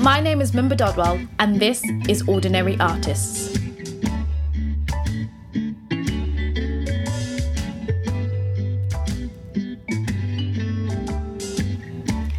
My name is Mimba Dodwell, and this is Ordinary Artists.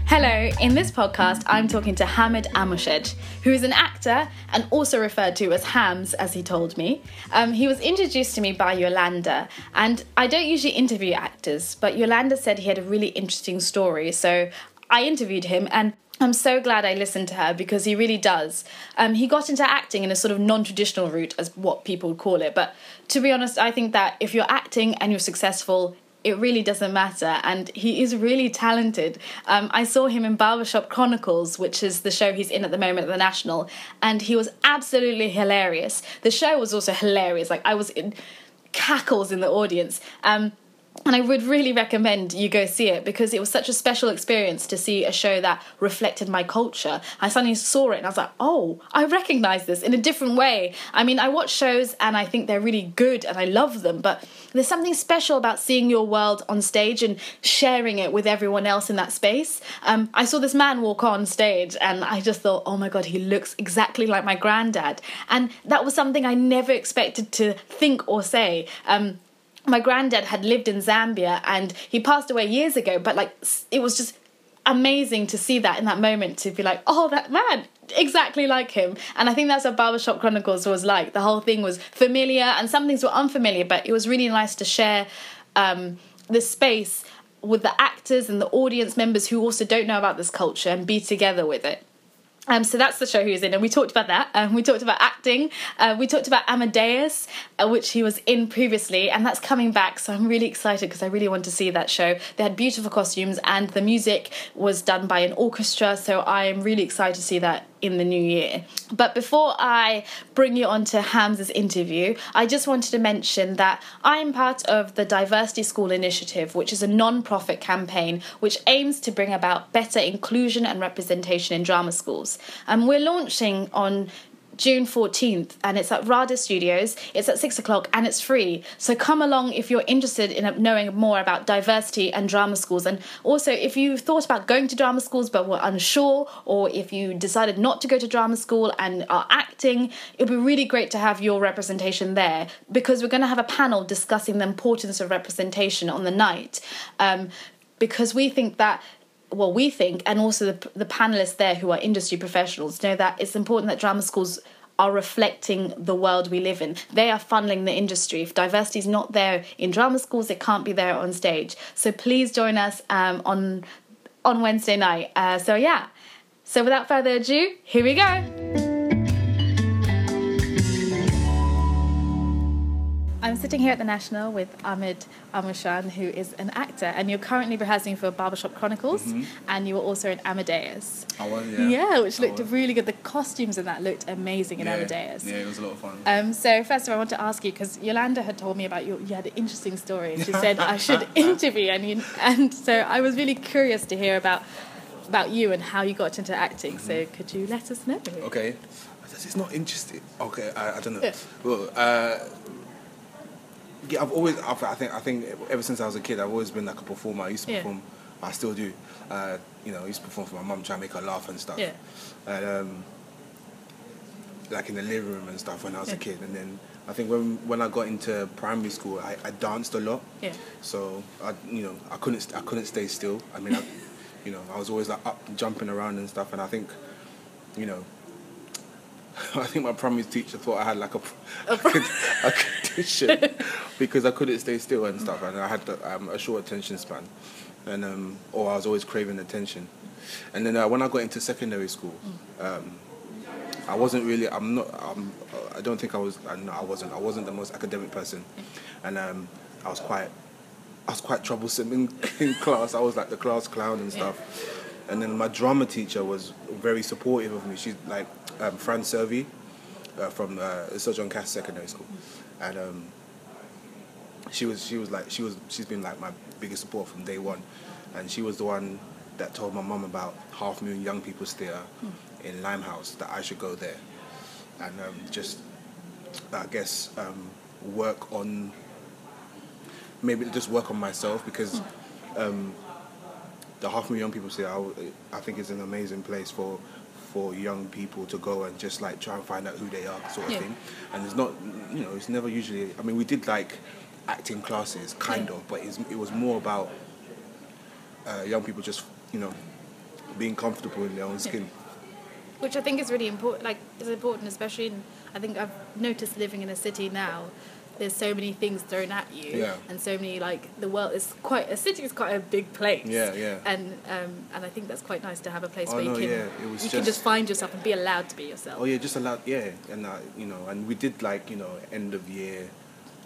Hello, in this podcast, I'm talking to Hammed Animashaun, who is an actor and also referred to as Hamz, as he told me. Um, he was introduced to me by Yolanda, and I don't usually interview actors, but Yolanda said he had a really interesting story, so I interviewed him, and I'm so glad I listened to her because he really does. Um, he got into acting in a sort of non traditional route, as what people would call it. But to be honest, I think that if you're acting and you're successful, it really doesn't matter. And he is really talented. Um, I saw him in Barbershop Chronicles, which is the show he's in at the moment at the National, and he was absolutely hilarious. The show was also hilarious. Like, I was in cackles in the audience. Um, and I would really recommend you go see it because it was such a special experience to see a show that reflected my culture. I suddenly saw it and I was like, oh, I recognize this in a different way. I mean, I watch shows and I think they're really good and I love them, but there's something special about seeing your world on stage and sharing it with everyone else in that space. Um, I saw this man walk on stage and I just thought, oh my God, he looks exactly like my granddad. And that was something I never expected to think or say. Um, my granddad had lived in Zambia and he passed away years ago, but like it was just amazing to see that in that moment to be like, oh, that man, exactly like him. And I think that's what Barbershop Chronicles was like. The whole thing was familiar and some things were unfamiliar, but it was really nice to share um, the space with the actors and the audience members who also don't know about this culture and be together with it. Um, so that's the show he was in, and we talked about that. Um, we talked about acting. Uh, we talked about Amadeus, uh, which he was in previously, and that's coming back. So I'm really excited because I really want to see that show. They had beautiful costumes, and the music was done by an orchestra. So I'm really excited to see that in the new year. But before I bring you on to Hamz's interview, I just wanted to mention that I'm part of the Diversity School Initiative, which is a non profit campaign which aims to bring about better inclusion and representation in drama schools. And we're launching on June 14th, and it's at RADA Studios. It's at six o'clock and it's free. So come along if you're interested in knowing more about diversity and drama schools. And also, if you thought about going to drama schools but were unsure, or if you decided not to go to drama school and are acting, it would be really great to have your representation there because we're going to have a panel discussing the importance of representation on the night. Um, because we think that well, we think, and also the, the panelists there who are industry professionals know that it's important that drama schools are reflecting the world we live in. They are funneling the industry. If diversity is not there in drama schools, it can't be there on stage. So please join us um, on on Wednesday night. Uh, so yeah. So without further ado, here we go. I'm sitting here at the National with Hammed Animashaun, who is an actor, and you're currently rehearsing for Barbershop Chronicles, mm-hmm. and you were also in Amadeus. I was, yeah. Yeah, which looked really good. The costumes in that looked amazing in yeah. Amadeus. Yeah, it was a lot of fun. Um, so first of all, I want to ask you because Yolanda had told me about your, You had an interesting story. and She said I should interview, and you, and so I was really curious to hear about about you and how you got into acting. Mm-hmm. So could you let us know? Okay. It's not interesting. Okay, I, I don't know. Yeah. Well, uh, yeah, I've always, I've, I think, I think ever since I was a kid, I've always been like a performer. I used to yeah. perform, I still do. Uh, you know, I used to perform for my mum, try and make her laugh and stuff. Yeah. And, um, like in the living room and stuff when I was yeah. a kid, and then I think when when I got into primary school, I, I danced a lot. Yeah. So I, you know, I couldn't, I couldn't stay still. I mean, I, you know, I was always like up, jumping around and stuff, and I think, you know, I think my primary teacher thought I had like a, a, a condition because I couldn't stay still and stuff, and I had um, a short attention span, and um, or I was always craving attention. And then uh, when I got into secondary school, um, I wasn't really. I'm not. I'm, I don't think I was. Uh, no, I wasn't. I wasn't the most academic person, and um, I was quite. I was quite troublesome in, in class. I was like the class clown and stuff. And then my drama teacher was very supportive of me. She's like um, Fran Servi uh, from uh, Sir John Cass Secondary School, and um, she was she was like she was she's been like my biggest support from day one, and she was the one that told my mum about Half Moon Young People's Theatre mm. in Limehouse that I should go there, and um, just I guess um, work on maybe just work on myself because. Um, the Half Moon Young People's Theatre, I, I think, is an amazing place for for young people to go and just like try and find out who they are, sort of Yeah. thing. And it's not, you know, it's never usually. I mean, we did like acting classes, kind of, but it's, it was more about uh, young people just, you know, being comfortable in their own skin. which I think is really important. Like, is important, especially in. I think I've noticed living in a city now. There's so many things thrown at you, Yeah. and so many like the world is quite a city is quite a big place. Yeah, yeah. And um, and I think that's quite nice to have a place Oh, where you no, can yeah, it was you can just- just find yourself and be allowed to be yourself. Oh yeah, just allowed. Yeah, and uh, you know, and we did like you know end of year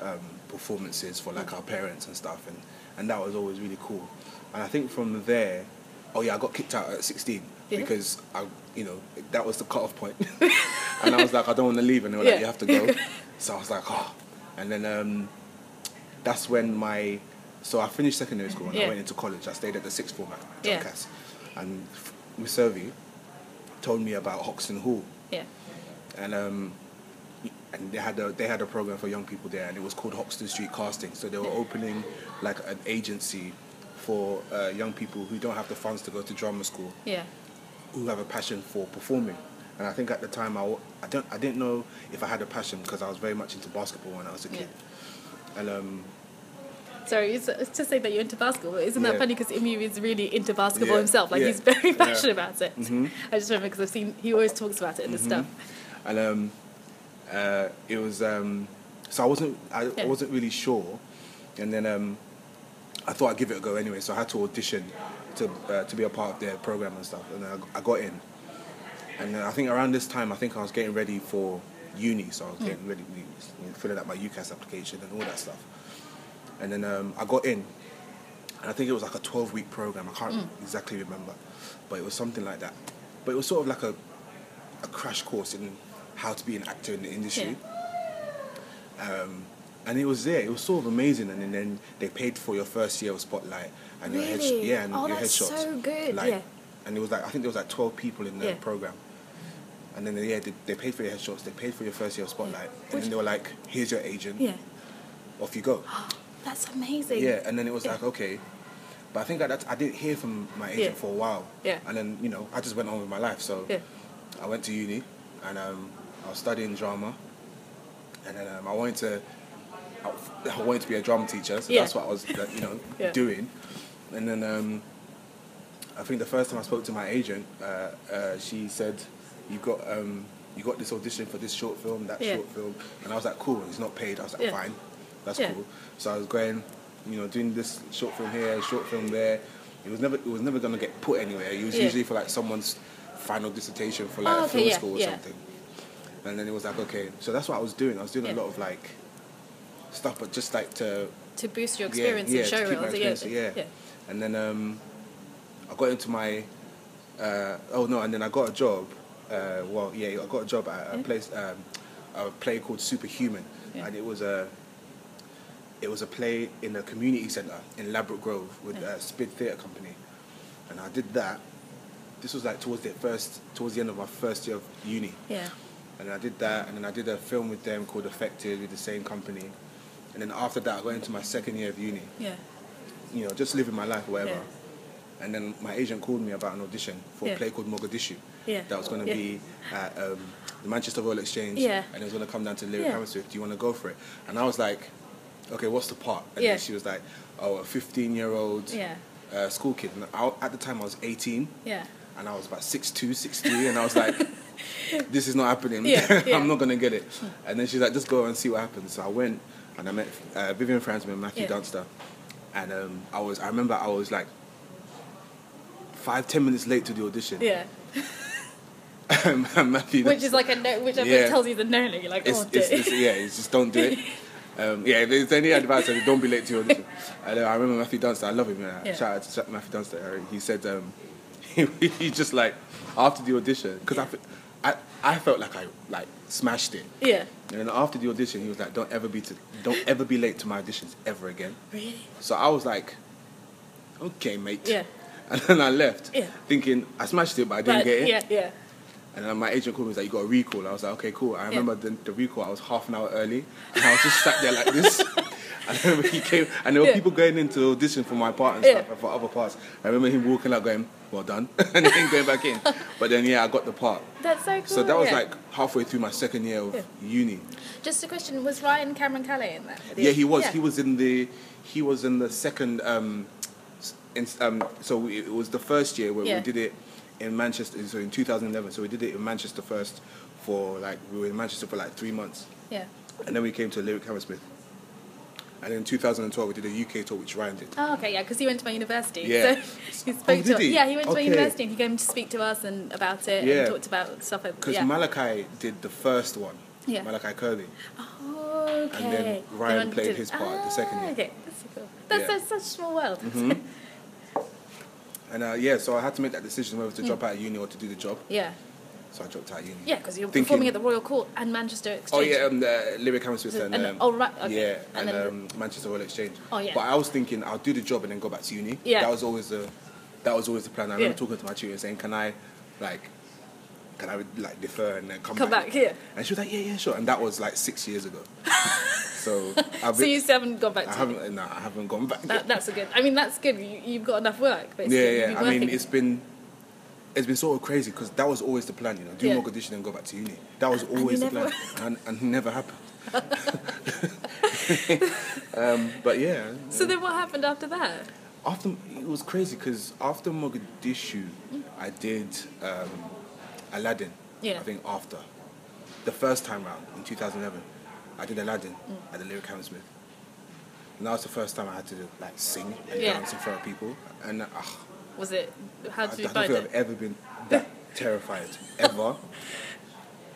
um, performances for like our parents and stuff, and and that was always really cool. And I think from there, oh yeah, I got kicked out at sixteen Yeah. because I, you know, that was the cutoff point. point, and I was like, I don't want to leave, and they were like, you have to go. so I was like, oh, and then um, that's when my, so I finished secondary school and I went into college. I stayed at the sixth form at Yeah. And Miss Servi told me about Hoxton Hall Yeah. and um, and they had a they had a program for young people there, and it was called Hoxton Street Casting. So they were opening like an agency for uh, young people who don't have the funds to go to drama school, Yeah. who have a passion for performing. And I think at the time I, I don't I didn't know if I had a passion because I was very much into basketball when I was a kid. yeah. And um, Sorry, it's, it's to say that you're into basketball. Isn't that Yeah. funny? Because Inua is really into basketball Yeah, himself. Like yeah, he's very passionate about it. Mhm. I just remember because I've seen he always talks about it in his stuff. and um, uh, it was um, so I wasn't I, Yeah. Wasn't really sure, and then um, I thought I'd give it a go anyway. So I had to audition to uh, to be a part of their program and stuff, and I, I got in. And then I think around this time, I think I was getting ready for uni, so I was getting ready, you know, filling out my UCAS application and all that stuff. And then um, I got in, and I think it was like a 12 week program. I can't exactly remember, but it was something like that. But it was sort of like a, a crash course in how to be an actor in the industry. Um, and it was there. It was sort of amazing. And then, then they paid for your first year of Spotlight and your head, yeah, and Oh, your that's headshots. so good, Like, yeah. And it was like I think there was like 12 people in the Yeah. program. And then yeah, they, they paid for your headshots. They paid for your first year of Spotlight, and Which- then they were like, "Here's your agent. Yeah. Off you go." That's amazing. Yeah, and then it was Yeah. like okay, but I think at that I didn't hear from my agent Yeah. for a while. Yeah. And then you know I just went on with my life. So Yeah. I went to uni, and um, I was studying drama, and then um, I wanted to I, wanted to be a drama teacher. So Yeah. that's what I was you know Yeah. doing, and then um, I think the first time I spoke to my agent, uh, uh, she said, "You got." Um, you got this audition for this short film, that Yeah. short film, and I was like, cool. It's not paid. I was like, fine, that's cool. So I was going, you know, doing this short film here, short film there. It was never, it was never gonna get put anywhere. It was usually for like someone's final dissertation for like Oh, a okay, film school or something. And then it was like, okay, so that's what I was doing. I was doing Yeah. a lot of like stuff, but just like to To boost your experience yeah, in show to keep my reels. experience, yeah. yeah. And then um, I got into my, uh, oh no, and then I got a job. Uh, well, yeah, I got a job at a Yeah. place, um, a play called Superhuman, Yeah. and it was a, it was a play in a community centre in Ladbroke Grove with Yeah. uh, Spid Theatre Company, and I did that. This was like towards the first, towards the end of my first year of uni, Yeah. And I did that, and then I did a film with them called Affected with the same company, and then after that I went into my second year of uni Yeah. you know, just living my life, whatever. Yeah. And then my agent called me about an audition for Yeah. a play called Mogadishu. Yeah. That was going to Yeah. be at um, the Manchester Royal Exchange. Yeah. And it was going to come down to Lyric Yeah. Hammersmith. Do you want to go for it? And I was like, okay, what's the part? And Yeah. then she was like, oh, a 15 year old uh, school kid. And I, at the time I was 18 Yeah. and I was about 6'2", 6'3", and I was like, this is not happening. Yeah, yeah. I'm not going to get it. And then she's like, just go and see what happens. So I went and I met uh, Vivienne Franzmann and Matthew Yeah. Dunster. And um, I was, I remember I was like five, ten minutes late to the audition. Yeah. and Matthew Which is like a no, which Yeah. tells you the no, no you're like, it's, oh, it's, it's, yeah, it's just don't do it. Um, yeah, if there's any advice, don't be late to your audition. And, uh, I remember Matthew Dunster, I love him. Yeah. Shout out to Matthew Dunster. He said um, he, he just like after the audition because I, I felt like I like smashed it. yeah. And then after the audition, he was like, "Don't ever be to, don't ever be late to my auditions ever again." Really? So I was like, "Okay, mate." Yeah. And then I left, Yeah. thinking I smashed it, but I didn't But, get it. yeah, yeah. And then my agent called me and was like, you got a recall. I was like, okay, cool. I remember the, the recall, I was half an hour early. And I was just sat there like this. I remember he came, and there were Yeah. people going into audition for my part and stuff, and for other parts. I remember him walking out going, "Well done," and then going back in. But then, yeah, I got the part. That's so cool. So that was yeah. like halfway through my second year of Yeah. uni. Just a question: Was Ryan Cameron Calais in that? Yeah, he was. Yeah. He was in the. He was in the second. Um, in, um, so we, it was the first year where Yeah. we did it in Manchester. So in 2011. So we did it in Manchester first for like we were in Manchester for like three months, Yeah. and then we came to Lyric Hammersmith. And in 2012 we did a UK tour, which Ryan did. Oh, okay, yeah, because he went to my university. Yeah. So he spoke Oh, to he? Yeah, he went to my university and he came to speak to us and about it Yeah. and talked about stuff. Because Yeah. Malachi did the first one. Yeah. Malachi Kirby. oh, okay. and then Ryan played did- his part the second Ah, year. Okay, that's so cool. That's, Yeah. such a small world. Mhm. And uh, yeah, so I had to make that decision whether to drop out of uni or to do the job. Yeah, So I dropped out of uni. yeah, because you're Thinking- performing at the Royal Court and Manchester Oh Exchange. yeah, um, the Lyric Hammersmith and, And- um, oh, right, okay. yeah, And and, um, Manchester Royal Exchange. Oh, yeah. But I was thinking I'll do the job and then go back to uni. Yeah. That was always the that was always the plan. I remember Yeah. talking to my tutor saying, "Can I, like, can I like defer and then come, Come back here. And she was like, "Yeah, yeah, sure." And that was like six years ago. so I've So been, you still haven't gone back I haven't, no, I haven't gone back. That, that's a good. I mean, that's good. You, you've got enough work, basically. yeah, yeah. I mean, it's been. It's been sort of crazy because that was always the plan, you know. Do Yeah. Mogadishu and go back to uni. That was always the plan, and, and never happened. um, but yeah, So then, what happened after that? after it was crazy because after Mogadishu, I did um, Aladdin. Yeah. I think after the first time round in 2011, I did Aladdin Mm. at the Lyric Hammersmith. And that was the first time I had to like sing and Yeah. dance in front of people, and uh, Was it? How did I did don't you think find I've ever been that terrified ever.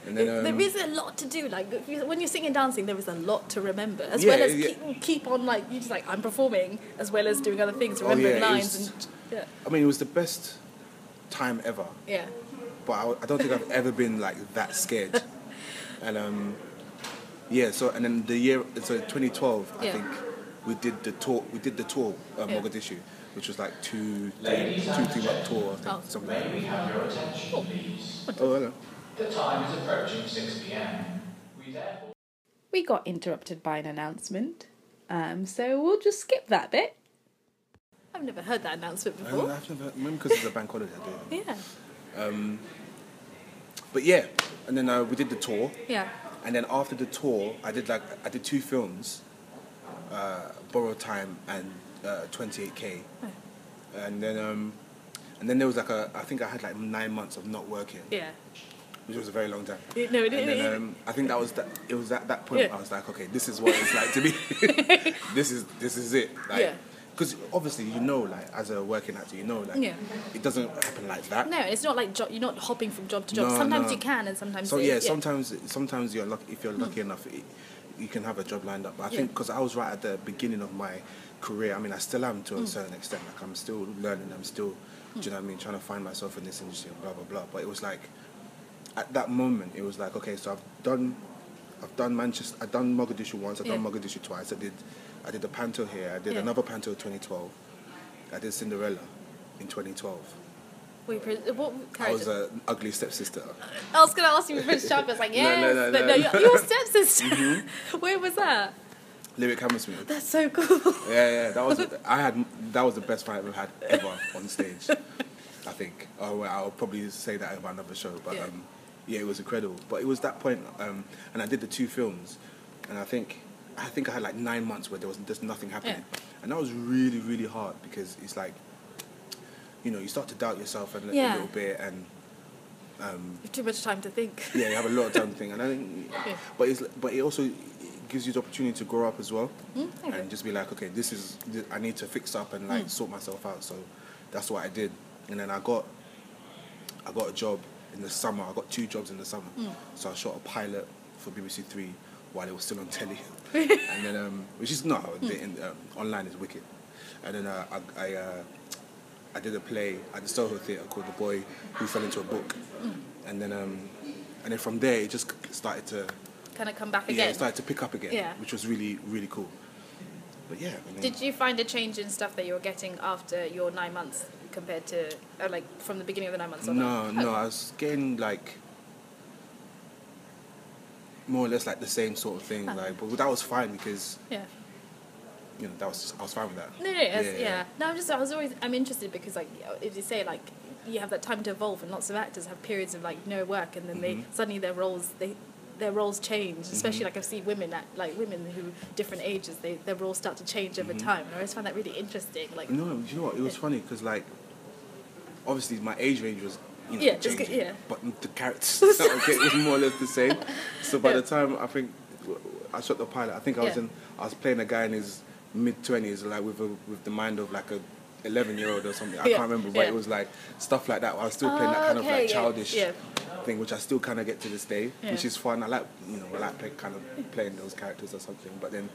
And then um, there is a lot to do. Like you- when you're singing and dancing, there is a lot to remember, as Yeah, well as yeah. keep, keep on like you just like I'm performing, as well as doing other things, Oh, remembering yeah, lines was- and yeah, I mean, it was the best time ever. yeah. but I, I don't think I've ever been like that scared. and um, yeah, so and then the year, so 2012, I think we did the tour. We did the tour Yeah. Mogadishu, which was like two, three, two, three month tour. I think, Oh. something like May we that. have your attention, please? Oh, hello. The time is approaching 6 p.m. We therefore We got interrupted by an announcement, um, so we'll just skip that bit. I've never heard that announcement I before. I've never, maybe because it's a bank holiday. I do. Yeah, Um, but yeah, and then uh, we did the tour. yeah, And then after the tour, I did like I did two films, uh, Borrow Time and uh, 28K. And then um, and then there was like a I think I had like nine months of not working, yeah. which was a very long time. It- no, it- and then um, I think that was that it was at that point Yeah. I was like, okay, this is what it's like to be. this is this is it. Like, Yeah. Because obviously you know, like as a working actor, you know, like Yeah. it doesn't happen like that. No, it's not like jo- you're not hopping from job to job. No, sometimes no. you can, and sometimes So it- yeah, sometimes sometimes you're lucky if you're Hmm. lucky enough, it, you can have a job lined up. But I Yeah. think because I was right at the beginning of my career, I mean, I still am to a certain extent. Like I'm still learning. I'm still, do you know what I mean, trying to find myself in this industry and blah blah blah. But it was like, at that moment, it was like, okay, so I've done, I've done Manchester, I've done Mogadishu once, I've done Mogadishu twice. I did, I did the Panto here. I did Yeah. another Panto 2012. I did Cinderella in 2012. Wait, Prince- what I was an ugly stepsister. I was going to ask you Prince was like, No, yes, no, no, but no. no, your, your stepsister. Mm-hmm. Where was that? Lyric Hammersmith. That's so cool. Yeah, yeah, that was I had that was the best fight I've ever had ever on stage. I think. Oh, well, I'll probably say that about another show, but Yeah. um, yeah, it was incredible. But it was that point, um, and I did the two films, and I think I think I had like nine months where there was just nothing happening, and that was really really hard because it's like, you know, you start to doubt yourself a, Yeah. a little bit, and um, You have too much time to think. yeah, you have a lot of time to think, and I think, Yeah. but it's but it also gives you the opportunity to grow up as well, Mm, and just be like, okay, this is th- I need to fix up and like sort myself out. So that's what I did, and then I got I got a job in the summer. I got two jobs in the summer. So I shot a pilot for BBC Three while it was still on telly, and then um, which is no, the, in, um, online is wicked, and then uh, I. I uh, I did a play at the Soho Theatre called The Boy Who Fell Into a Book, and then um, and then from there it just started to Kind of come back yeah again. it started to pick up again, Yeah. which was really really cool. But yeah, I mean, Did you find a change in stuff that you were getting after your nine months compared to, uh, like, from the beginning of the nine months? or no not? no I was getting like more or less like the same sort of thing, Huh. like but that was fine because Yeah. you know, that was I was fine with that. No, no, yeah, yeah. No, I'm just I was always I'm interested because like if you say like you have that time to evolve, and lots of actors have periods of like no work, and then they Mhm. suddenly their roles they their roles change. Especially Mhm. like I've seen women at like women who different ages they their roles start to change over Mhm. time. And I always find that really interesting. Like No, you know what? It was Yeah. funny because like, obviously my age range was, you know, Yeah, changing, yeah. but the characters okay, it was more or less the same. So by Yeah. the time I think I shot the pilot, I think I was Yeah. in, I was playing a guy in his mid twenties, like with a with the mind of like a. 11 year old or something I Yeah, can't remember but yeah. it was like stuff like that I was still playing that Oh, kind of like childish yeah. Thing which I still kind of get to this day Yeah. which is fun I like you know I like play, kind of playing those characters or something but then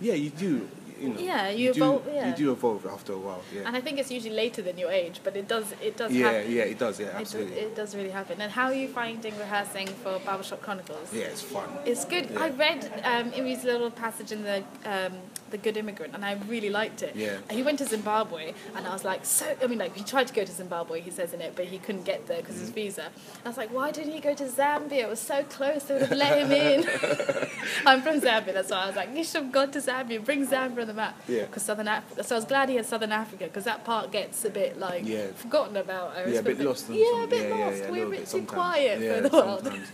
yeah you do you know Yeah, you do, evolve- yeah. you do evolve after a while yeah and I think it's usually later than your age, but it does it does yeah, happen. yeah, it does. Yeah, It does, absolutely. it does really happen. And how are you finding rehearsing for Barbershop Chronicles? yeah, it's fun. It's good. Yeah. I read um, Imi's little passage in the um, the Good Immigrant, and I really liked it. Yeah. He went to Zimbabwe, and I was like, so. I mean, like he tried to go to Zimbabwe, he says in it, but he couldn't get there because Mm-hmm. his visa. I was like, why didn't he go to Zambia? It was so close. They would have let him in. I'm from Zambia, that's why I was like, you should have gone to Zambia. Bring Zambia on the map. Yeah. Because Southern Africa. So I was glad he had Southern Africa because that part gets a bit like Yeah. forgotten about. I Yeah, a bit lost. and Yeah, a bit yeah, lost. yeah, We're a bit bit too quiet yeah, for the world. sometimes.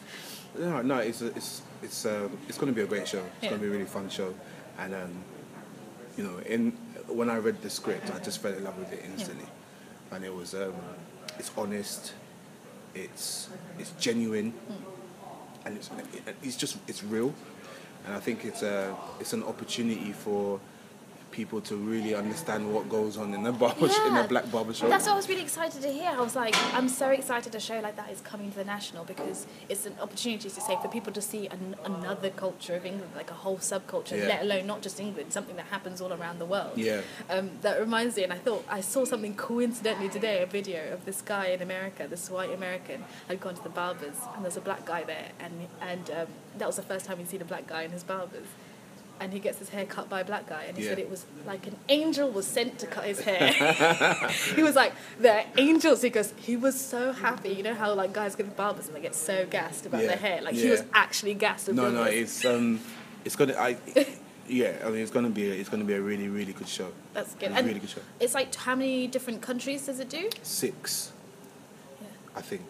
No, no, it's it's it's um, it's going to be a great show. It's Yeah. going to be a really fun show, and um, you know, in when I read the script, I just fell in love with it instantly, and it was um, it's honest, it's it's genuine, Hmm. and it's it's just it's real, and I think it's a it's an opportunity for people to really understand what goes on in the barber in Yeah. a black barber shop. That's what I was really excited to hear. I was like, I'm so excited a show like that is coming to the National because it's an opportunity to say for people to see an, another culture of England, like a whole subculture, Yeah. let alone not just England, something that happens all around the world. Yeah. Um, that reminds me, and I thought I saw something coincidentally today, a video of this guy in America, this white American, had gone to the barbers, and there's a black guy there, and and um, that was the first time he'd seen a black guy in his barbers. And he gets his hair cut by a black guy, and he Yeah. said it was like an angel was sent to cut his hair. he was like, they're angels. He goes, he was so happy. You know how like guys go to barbers and they get so gassed about Yeah, their hair. Like he was actually gassed. No, no, it's um, it's gonna. I, yeah, I mean, it's gonna be. A, it's gonna be a really, really good show. That's good. A And really good show. it's like how many different countries does it do? Six, Yeah. I think.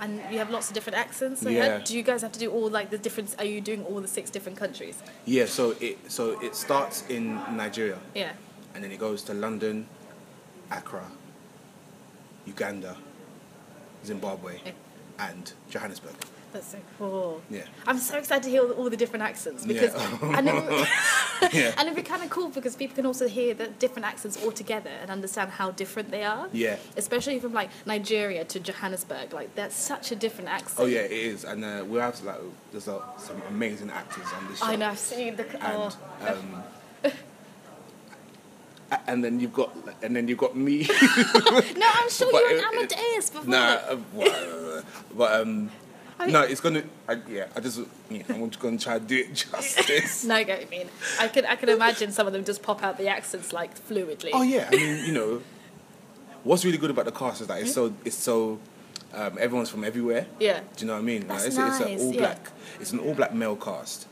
And you have lots of different accents. I Yeah. Do you guys have to do all like the different? Are you doing all the six different countries? Yeah, so it so it starts in Nigeria, Yeah. and then it goes to London, Accra, Uganda, Zimbabwe, Yeah. and Johannesburg. That's so cool. Yeah. I'm so excited to hear all, all the different accents because Yeah. and, it, Yeah. and it'd be kind of cool because people can also hear the different accents all together and understand how different they are. Yeah. Especially from like Nigeria to Johannesburg, like that's such a different accent. Oh yeah, it is, and uh, we have like there's uh, some amazing actors on this show. I know. I've seen the. and oh. um, and then you've got and then you've got me. no, I'm sure but you're an Amadeus before. nah, uh, well, but um, I mean- no, it's gonna. I, yeah, I just yeah, I'm just gonna try to do it justice. No, I get what you mean. I can I can imagine some of them just pop out the accents like fluidly. oh yeah, I mean you know, what's really good about the cast is that it's so it's so. Um, everyone's from everywhere. Yeah. Do you know what I mean? That's it's, it's nice, an all yeah. black. It's an all black male cast,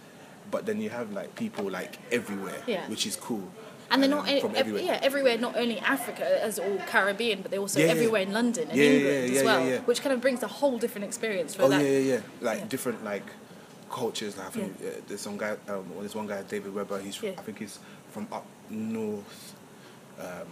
but then you have like people like everywhere, Yeah. which is cool. And they're um, not from everywhere. yeah everywhere, not only Africa as all Caribbean, but they're also Yeah, yeah. everywhere in London and Yeah, yeah, England yeah, as well, yeah, yeah. which kind of brings a whole different experience for Oh that. yeah, yeah, yeah. Like Yeah. different like cultures. Like, I think uh, there's some guy. Um, well, there's one guy, David Webber. He's Yeah. I think he's from up north. Um,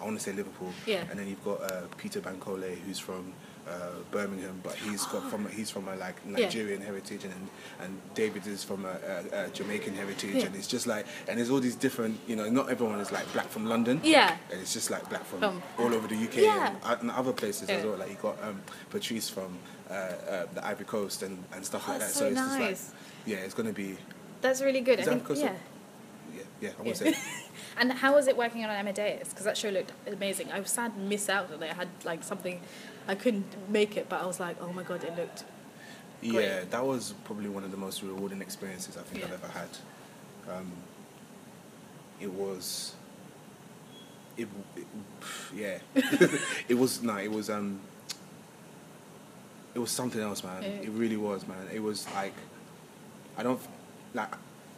I want to say Liverpool. Yeah. And then you've got uh, Peter Bankole, who's from uh, Birmingham, but he's got from he's from a like Yeah. Nigerian heritage, and and David is from a, a, a Jamaican heritage, Yeah. and it's just like and there's all these different. You know, not everyone is like black from London. Yeah. And it's just like black from From- all over the UK Yeah. and, and other places as well. Like you got um, Patrice from uh, uh, the Ivory Coast and, and stuff Oh, like that. So, so it's just nice. like, yeah, it's gonna be, That's really good. Is I think, yeah. yeah, yeah. I want to Yeah. say, And how was it working on Amadeus? Because that show looked amazing. I was sad to miss out on it. I had like something, I couldn't make it, but I was like, oh my god, it looked. yeah, that was probably one of the most rewarding experiences I think I've ever had. Um, it was, it, it yeah, it was no, it was um, it was something else, man. Yeah. It really was, man. It was like, I don't like.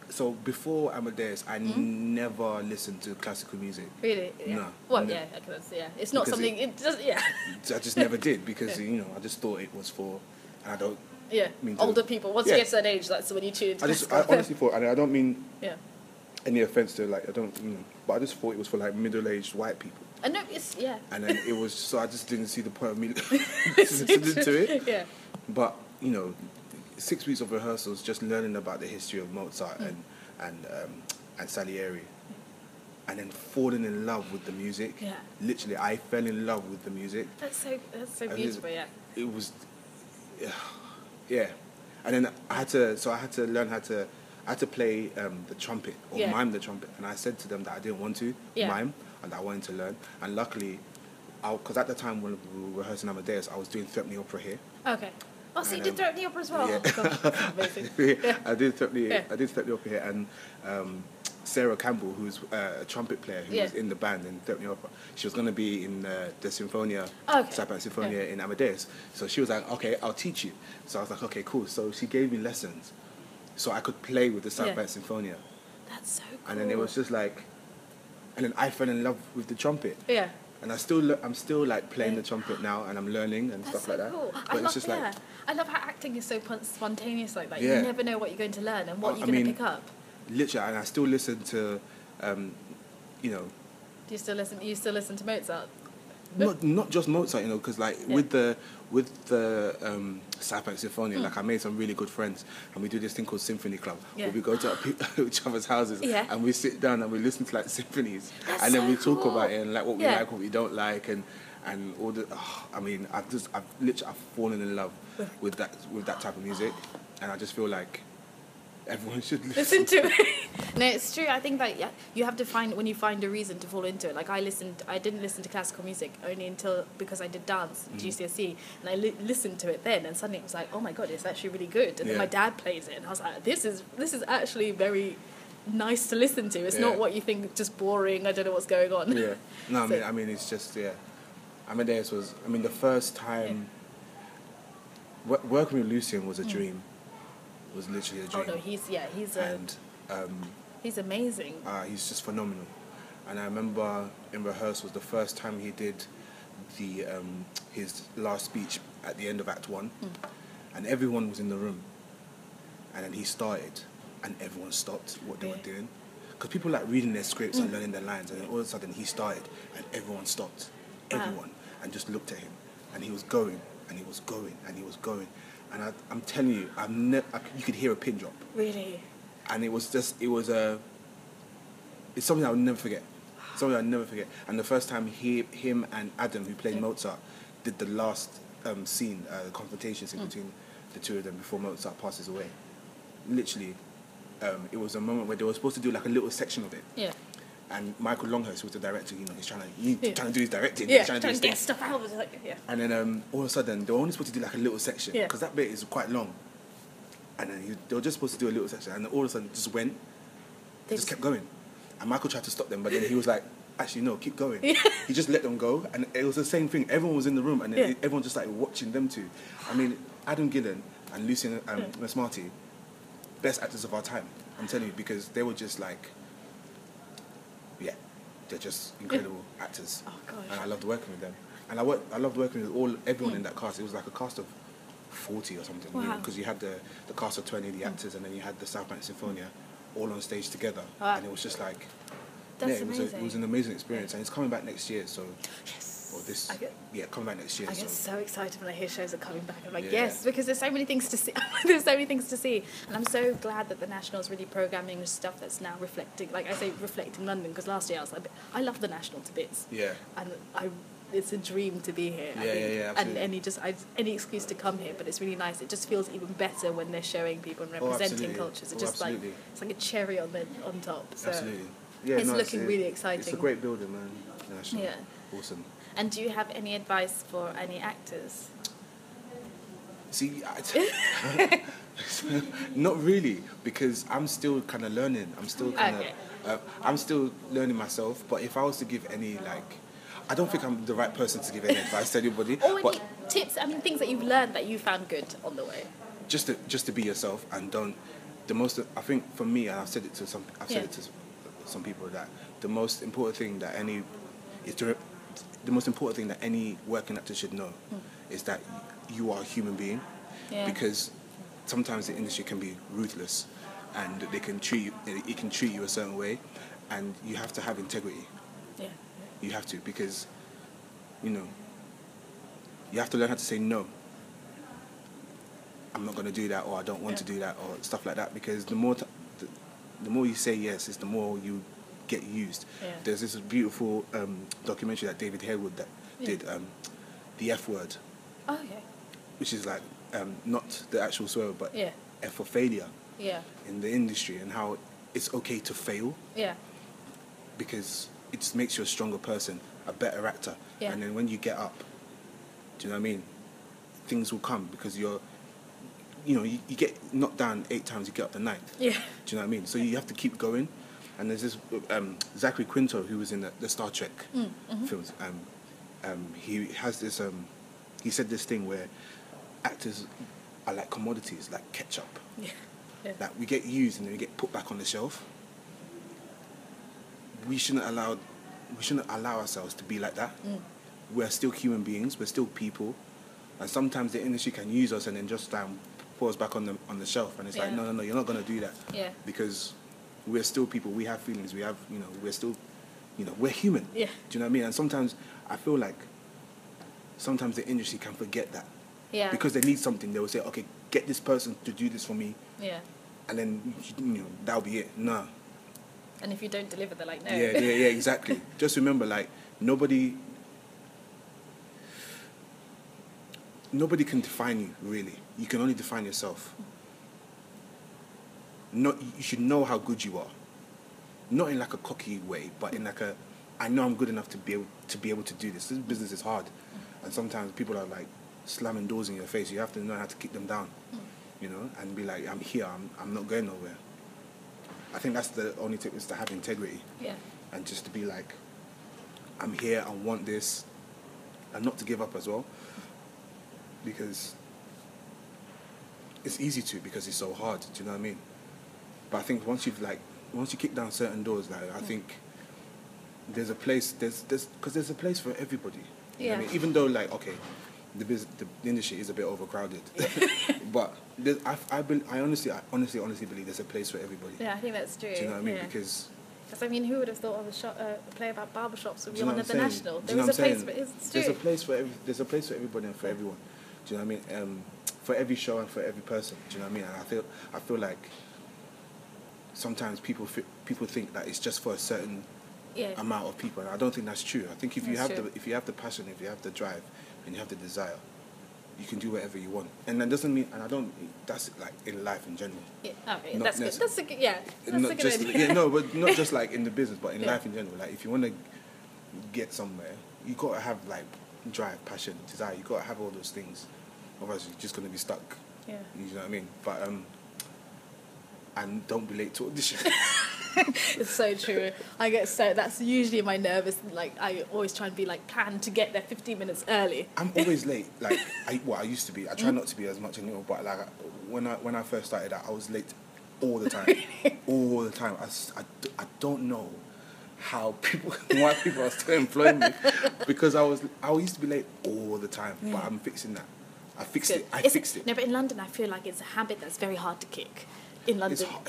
So before Amadeus, I hmm? never listened to classical music. Really? Yeah. No, Well, no. yeah, that's, yeah. It's not Because something. It, does. Yeah. I just never did because you know I just thought it was for, and I don't. Yeah. mean to- Older people. Once Yeah. you get to that age, that's when you tune into I just I honestly thought, and I don't mean yeah. any offense to like I don't, you know, but I just thought it was for like middle-aged white people, I know it's yeah. and then it was so I just didn't see the point of me listening to it. yeah. But you know, six weeks of rehearsals, just learning about the history of Mozart Mm. and and um, and Salieri, and then falling in love with the music. Yeah. Literally, I fell in love with the music. That's so that's so And beautiful. it- Yeah. It was, yeah, yeah. And then I had to, so I had to learn how to, I had to play um, the trumpet or Yeah. mime the trumpet. And I said to them that I didn't want to Yeah. mime and I wanted to learn. And luckily, because at the time when we were rehearsing Amadeus, I was doing Threepenny Opera here. Okay. Oh, so you did um, Threepenny Opera as well. yeah. Oh, amazing. yeah, I did Threepenny, Yeah. I did the Opera here, and um, Sarah Campbell, who's uh, a trumpet player who Yeah. was in the band in Threepenny Opera, she was going to be in uh, the Sinfonia, Okay. South Bank Sinfonia in Amadeus. So she was like, "Okay, I'll teach you." So I was like, "Okay, cool." So she gave me lessons, so I could play with the Yeah. Sinfonia, That's so cool. and then it was just like, and then I fell in love with the trumpet. yeah. And I still, le- I'm still like playing the trumpet now, and I'm learning and That's stuff so like that. cool. But I it's love just yeah. like, I love how acting is so spontaneous like that. Yeah. You never know what you're going to learn and what I- you're going to pick up. literally, and I still listen to, um, you know, Do you still listen? You still listen to Mozart? Not not just Mozart, you know, because like Yeah. with the with the um, South Bank. Sinfonia, like I made some really good friends, and we do this thing called Symphony Club, Yeah. where we go to each other's houses, Yeah. and we sit down and we listen to like symphonies, That's and then so we talk cool. about it and like what we like, what we don't like, and and all the. oh, I mean, I've just I've literally I've fallen in love with that with that type of music, and I just feel like everyone should listen. listen to it. no, it's true. I think that yeah, you have to find when you find a reason to fall into it. Like I listened, I didn't listen to classical music only until because I did dance Mm. GCSE, and I li- listened to it then, and suddenly it was like, oh my god, it's actually really good. And then my dad plays it, and I was like, this is this is actually very nice to listen to. It's not what you think, just boring. I don't know what's going on. Yeah. No, I mean, I mean, it's just yeah. Amadeus was. I mean, the first time wo- working with Lucian was a dream. Was literally a Mm. Oh no, he's yeah, he's a, and um, he's amazing. uh, he's just phenomenal. And I remember in rehearsals the first time he did the um, his last speech at the end of Act One, Mm. and everyone was in the room. And then he started, and everyone stopped what they were doing, because people like reading their scripts Mm. and learning their lines, and then all of a sudden he started, and everyone stopped, Wow. everyone, and just looked at him, and he was going, and he was going, and he was going, and I, I'm telling you, I've ne- I, you could hear a pin drop Really. and it was just it was a it's something I would never forget something I'll never forget and the first time he him and Adam who played. Mozart did the last um, scene uh, the confrontation Mm. scene between the two of them before Mozart passes away literally um, it was a moment where they were supposed to do like a little section of it Yeah. And Michael Longhurst was the director you know he's trying to he's Yeah. trying to do his directing Yeah, he's trying to do his get thing. stuff out. Like, yeah. And then um, all of a sudden, they were only supposed to do like a little section Yeah. because that bit is quite long. And then he, they were just supposed to do a little section, and then all of a sudden, just went, They just just- kept going. And Michael tried to stop them, but then he was like, "Actually, no, keep going." Yeah. He just let them go, and it was the same thing. Everyone was in the room, and Yeah. everyone just started watching them two. I mean, Adam Gillen and Lucian um, Yeah. Msamati, best actors of our time. I'm telling you, because they were just like, yeah, they're just incredible actors Oh gosh. and I loved working with them. And I worked, I loved working with all everyone in that cast. It was like a cast of forty or something, Wow. because you had the, the cast of twenty, the mm. actors, and then you had the South Bank Sinfonia, all on stage together, Wow. and it was just like, That's yeah, it was, a, it was an amazing experience, and it's coming back next year. So, Yes. Or this, I get, yeah, coming back next year. I get so, so excited when I hear shows are coming back. I'm like, Yeah. yes, because there's so many things to see. there's so many things to see, and I'm so glad that the National is really programming stuff that's now reflecting. Like I say, reflecting London because last year I was like, I love the National to bits, yeah, and I. It's a dream to be here. I Yeah, yeah, yeah, And any just I, any excuse to come here, but it's really nice. It just feels even better when they're showing people and Oh, representing absolutely. cultures. It's Oh, just like it's like a cherry on the on top. So. absolutely. Yeah, it's no, looking a- really exciting. It's a great building, man. National. Yeah. awesome. And do you have any advice for any actors? See, I, not really, because I'm still kind of learning. I'm still kind of, Okay. uh, I'm still learning myself. But if I was to give any like, I don't think I'm the right person to give any advice to anybody. Or any But tips? I mean, things that you've learned that you found good on the way. just to just to be yourself and don't the most I think for me, and I've said it to some, I've said it to some people that the most important thing that any is to, the most important thing that any working actor should know hmm. is that you are a human being, Yeah. because sometimes the industry can be ruthless, and they can treat you, it can treat you a certain way, and you have to have integrity. Yeah. You have to because, you know, you have to learn how to say no. I'm not going to do that, or I don't want to do that, or stuff like that. Because the more, t- the, the more you say yes, is the more you get used. Yeah. There's this beautiful um, documentary that David Harewood that Yeah. did, um, the F word, Oh, okay. which is like um, not the actual swear, but Yeah. F for failure Yeah. in the industry, and how it's okay to fail Yeah. because it just makes you a stronger person, a better actor. Yeah. And then when you get up, do you know what I mean? Things will come because you're, you know, you, you get knocked down eight times, you get up the ninth. Yeah. Do you know what I mean? So you have to keep going. And there's this um, Zachary Quinto who was in the, the Star Trek Mm, mm-hmm. films. Um, um, he has this. Um, he said this thing where actors are like commodities, like ketchup. Yeah. Yeah. That we get used and then we get put back on the shelf. We shouldn't allow we shouldn't allow ourselves to be like that. Mm. We're still human beings, we're still people. And sometimes the industry can use us and then just um, put us back on the on the shelf and it's like, no no no, you're not gonna do that. Yeah. Because we're still people, we have feelings, we have you know, we're still you know, we're human. Yeah. Do you know what I mean? And sometimes I feel like sometimes the industry can forget that. Yeah. Because they need something, they will say, Okay, get this person to do this for me Yeah. and then you know that'll be it. No. And if you don't deliver, they're like, no. Yeah, yeah, yeah, exactly. Just remember, like nobody, nobody can define you really. You can only define yourself. Not you should know how good you are. Not in like a cocky way, but in like a, I know I'm good enough to be able to be able to do this. This business is hard, and sometimes people are like slamming doors in your face. You have to know how to kick them down, you know, and be like, I'm here. I'm I'm not going nowhere. I think that's the only tip is to have integrity Yeah. and just to be like, I'm here, I want this, and not to give up as well, because it's easy to because it's so hard. Do you know what I mean? But I think once you've like, once you kick down certain doors, like I think there's a place, there's there's because there's a place for everybody. You what I Yeah. mean? Even though like okay, the bus the industry is a bit overcrowded, but there's, I I, bel I honestly I honestly honestly believe there's a place for everybody. Yeah, I think that's true. Do you know what I mean? Yeah. Because Because I mean, who would have thought of a, shop, uh, a play about barbershops would be on at the saying? National? There you know was a what I'm place for saying? it's There's a place for every, there's a place for everybody and for everyone. Do you know what I mean? Um, for every show and for every person. Do you know what I mean? And I feel I feel like sometimes people fi- people think that it's just for a certain yeah. amount of people, and I don't think that's true. I think if you That's have true. the if you have the passion, if you have the drive, and you have the desire, you can do whatever you want. And that doesn't mean, and I don't. That's like in life in general. yeah. Okay, not that's good. That's a good. Yeah. That's a not good just idea. yeah, no, but not just like in the business, but in Yeah. life in general. Like if you want to get somewhere, you gotta have like drive, passion, desire. You gotta have all those things. Otherwise, you're just gonna be stuck. Yeah. You know what I mean? But um, and don't be late to audition. It's so true. I get so that's usually my nervous. Like I always try and be like plan to get there 15 minutes early. I'm always late. Like I, well, I used to be. I try mm. not to be as much anymore. But like when I when I first started, out, I was late all the time, all the time. I, I, I don't know how people why people are still employing me because I was I used to be late all the time. But I'm fixing that. I fixed Good. it. I It's- fixed it. No, but in London, I feel like it's a habit that's very hard to kick. In London, It's hard,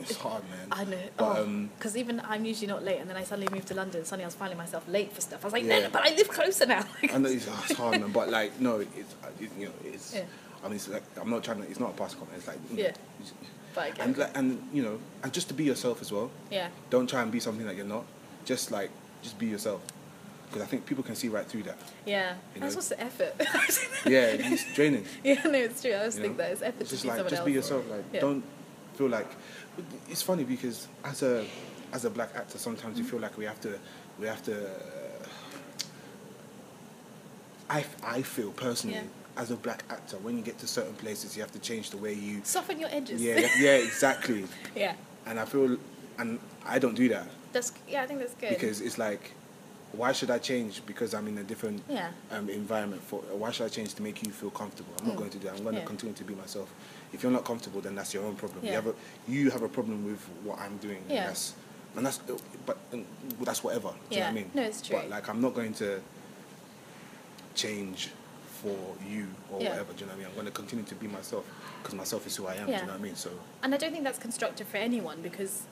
it's hard, man. I know. But, um, Because even I'm usually not late, and then I suddenly moved to London. Suddenly I was finding myself late for stuff. I was like, no, Yeah. no, but I live closer now. I know it's, it's hard, man. But like, no, it's it, you know, it's. Yeah. I mean, it's like I'm not trying to. It's not a past comment. It's like. Yeah. it's- But And like, and you know, and just to be yourself as well. yeah, Don't try and be something that you're not. Just like, just be yourself. Because I think people can see right through that. yeah. You That's know? what's the effort. Yeah, it's draining. yeah, no, it's true. I always you think know? that it's effort It's to just be like, just be yourself. Like, Yeah. don't feel like. It's funny because as a as a black actor, sometimes you Mm-hmm. feel like we have to we have to. I I feel personally. Yeah. As a black actor, when you get to certain places, you have to change the way you. Soften your edges. Yeah, yeah, exactly. yeah. And I feel, and I don't do that. That's yeah. I think that's good. because it's like why should I change because I'm in a different Yeah. um, environment? For why should I change to make you feel comfortable? I'm not going to do that. I'm going Yeah. to continue to be myself. If you're not comfortable, then that's your own problem. Yeah. You have a you have a problem with what I'm doing. Yeah. And that's and that's but and that's whatever. Do you know what I mean? No, it's true. But like I'm not going to change for you or Yeah. whatever. Do you know what I mean? I'm going to continue to be myself because myself is who I am. Do you know what I mean? So And I don't think that's constructive for anyone because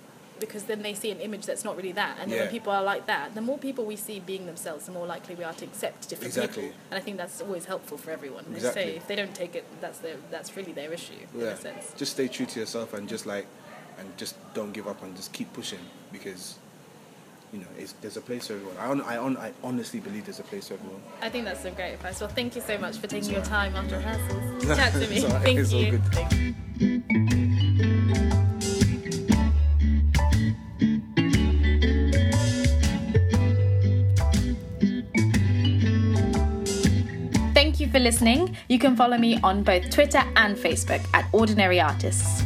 because then they see an image that's not really that. And then when people are like that, the more people we see being themselves, the more likely we are to accept different Exactly. people. And I think that's always helpful for everyone. Exactly. say if they don't take it, that's their that's really their issue in yeah, a sense. just stay true to yourself and just like and just don't give up and just keep pushing because you know it's, there's a place for everyone. I, hon- I, hon- I honestly believe there's a place for everyone. I think that's some great advice. Well, thank you so much for taking your time after rehearsals. to Chat to me. Right. Thank It's all you. good. Thank you. Listening. You can follow me on both Twitter and Facebook at Ordinary Artists.